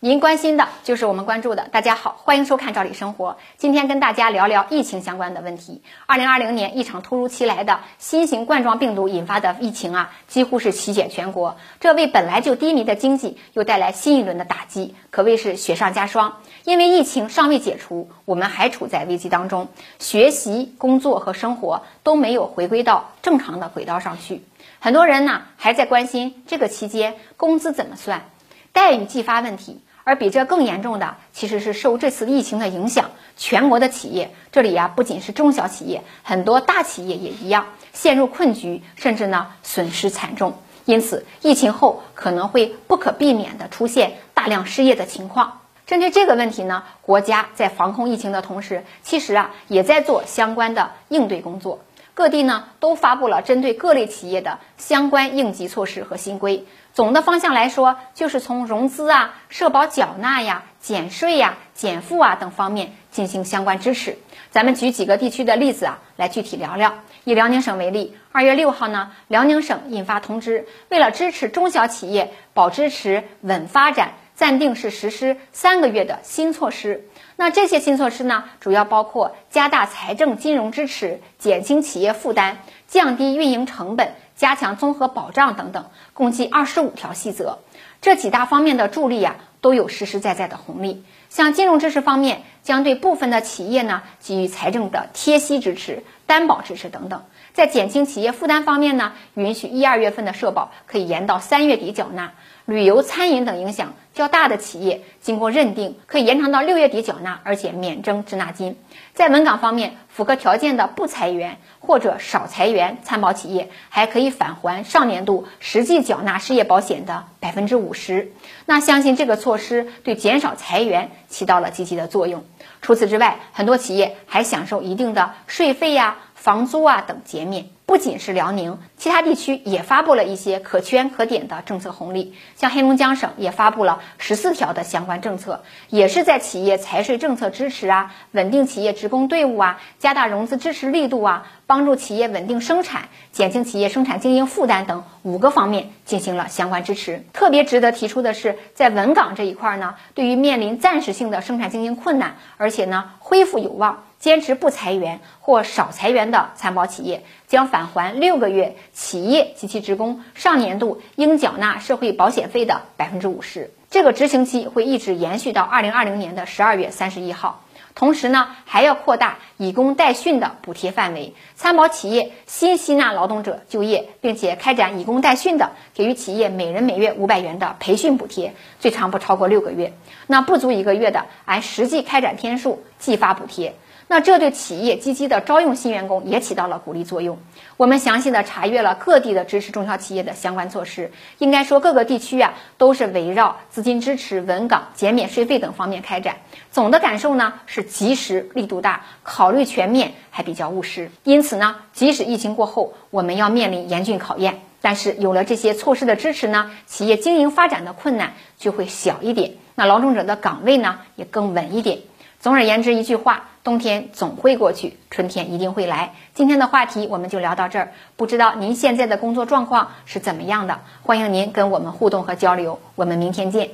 您关心的就是我们关注的。大家好，欢迎收看《赵理生活》。今天跟大家聊聊疫情相关的问题。二零二零年一场突如其来的新型冠状病毒引发的疫情啊，几乎是席卷全国，这为本来就低迷的经济又带来新一轮的打击，可谓是雪上加霜。因为疫情尚未解除，我们还处在危机当中，学习、工作和生活都没有回归到正常的轨道上去。很多人呢还在关心这个期间工资怎么算，待遇计发问题。而比这更严重的，其实是受这次疫情的影响，全国的企业，这里呀不仅是中小企业，很多大企业也一样陷入困局，甚至呢损失惨重。因此，疫情后可能会不可避免的出现大量失业的情况。针对这个问题呢，国家在防控疫情的同时，其实啊也在做相关的应对工作。各地呢都发布了针对各类企业的相关应急措施和新规。总的方向来说，就是从融资啊、社保缴纳呀、减税呀、减负啊等方面进行相关支持。咱们举几个地区的例子啊，来具体聊聊。以辽宁省为例，二月六号呢，辽宁省印发通知，为了支持中小企业保支持稳发展，暂定是实施三个月的新措施。那这些新措施呢，主要包括加大财政金融支持，减轻企业负担，降低运营成本。加强综合保障等等，共计二十五条细则。这几大方面的助力呀，都有实实在在的红利。像金融支持方面，将对部分的企业呢给予财政的贴息支持、担保支持等等。在减轻企业负担方面呢，允许一二月份的社保可以延到三月底缴纳。旅游、餐饮等影响较大的企业，经过认定可以延长到六月底缴纳，而且免征滞纳金。在稳岗方面，符合条件的不裁员或者少裁员参保企业，还可以返还上年度实际缴纳失业保险的百分之五十。那相信这个措施对减少裁员起到了积极的作用。除此之外，很多企业还享受一定的税费呀。房租啊等减免，不仅是辽宁，其他地区也发布了一些可圈可点的政策红利。像黑龙江省也发布了十四条的相关政策，也是在企业财税政策支持啊、稳定企业职工队伍啊、加大融资支持力度啊、帮助企业稳定生产、减轻企业生产经营负担等五个方面进行了相关支持。特别值得提出的是，在稳岗这一块呢，对于面临暂时性的生产经营困难，而且呢恢复有望。坚持不裁员或少裁员的参保企业，将返还六个月企业及其职工上年度应缴纳社会保险费的百分之五十。这个执行期会一直延续到二零二零年的十二月三十一号。同时呢，还要扩大以工代训的补贴范围。参保企业新吸纳劳动者就业，并且开展以工代训的，给予企业每人每月五百元的培训补贴，最长不超过六个月。那不足一个月的，按实际开展天数计发补贴。那这对企业积极的招用新员工也起到了鼓励作用。我们详细的查阅了各地的支持中小企业的相关措施，应该说各个地区啊都是围绕资金支持、稳岗、减免税费等方面开展。总的感受呢是及时、力度大、考虑全面，还比较务实。因此呢，即使疫情过后我们要面临严峻考验，但是有了这些措施的支持呢，企业经营发展的困难就会小一点，那劳动者的岗位呢也更稳一点。总而言之，一句话，冬天总会过去，春天一定会来。今天的话题我们就聊到这儿，不知道您现在的工作状况是怎么样的？欢迎您跟我们互动和交流，我们明天见。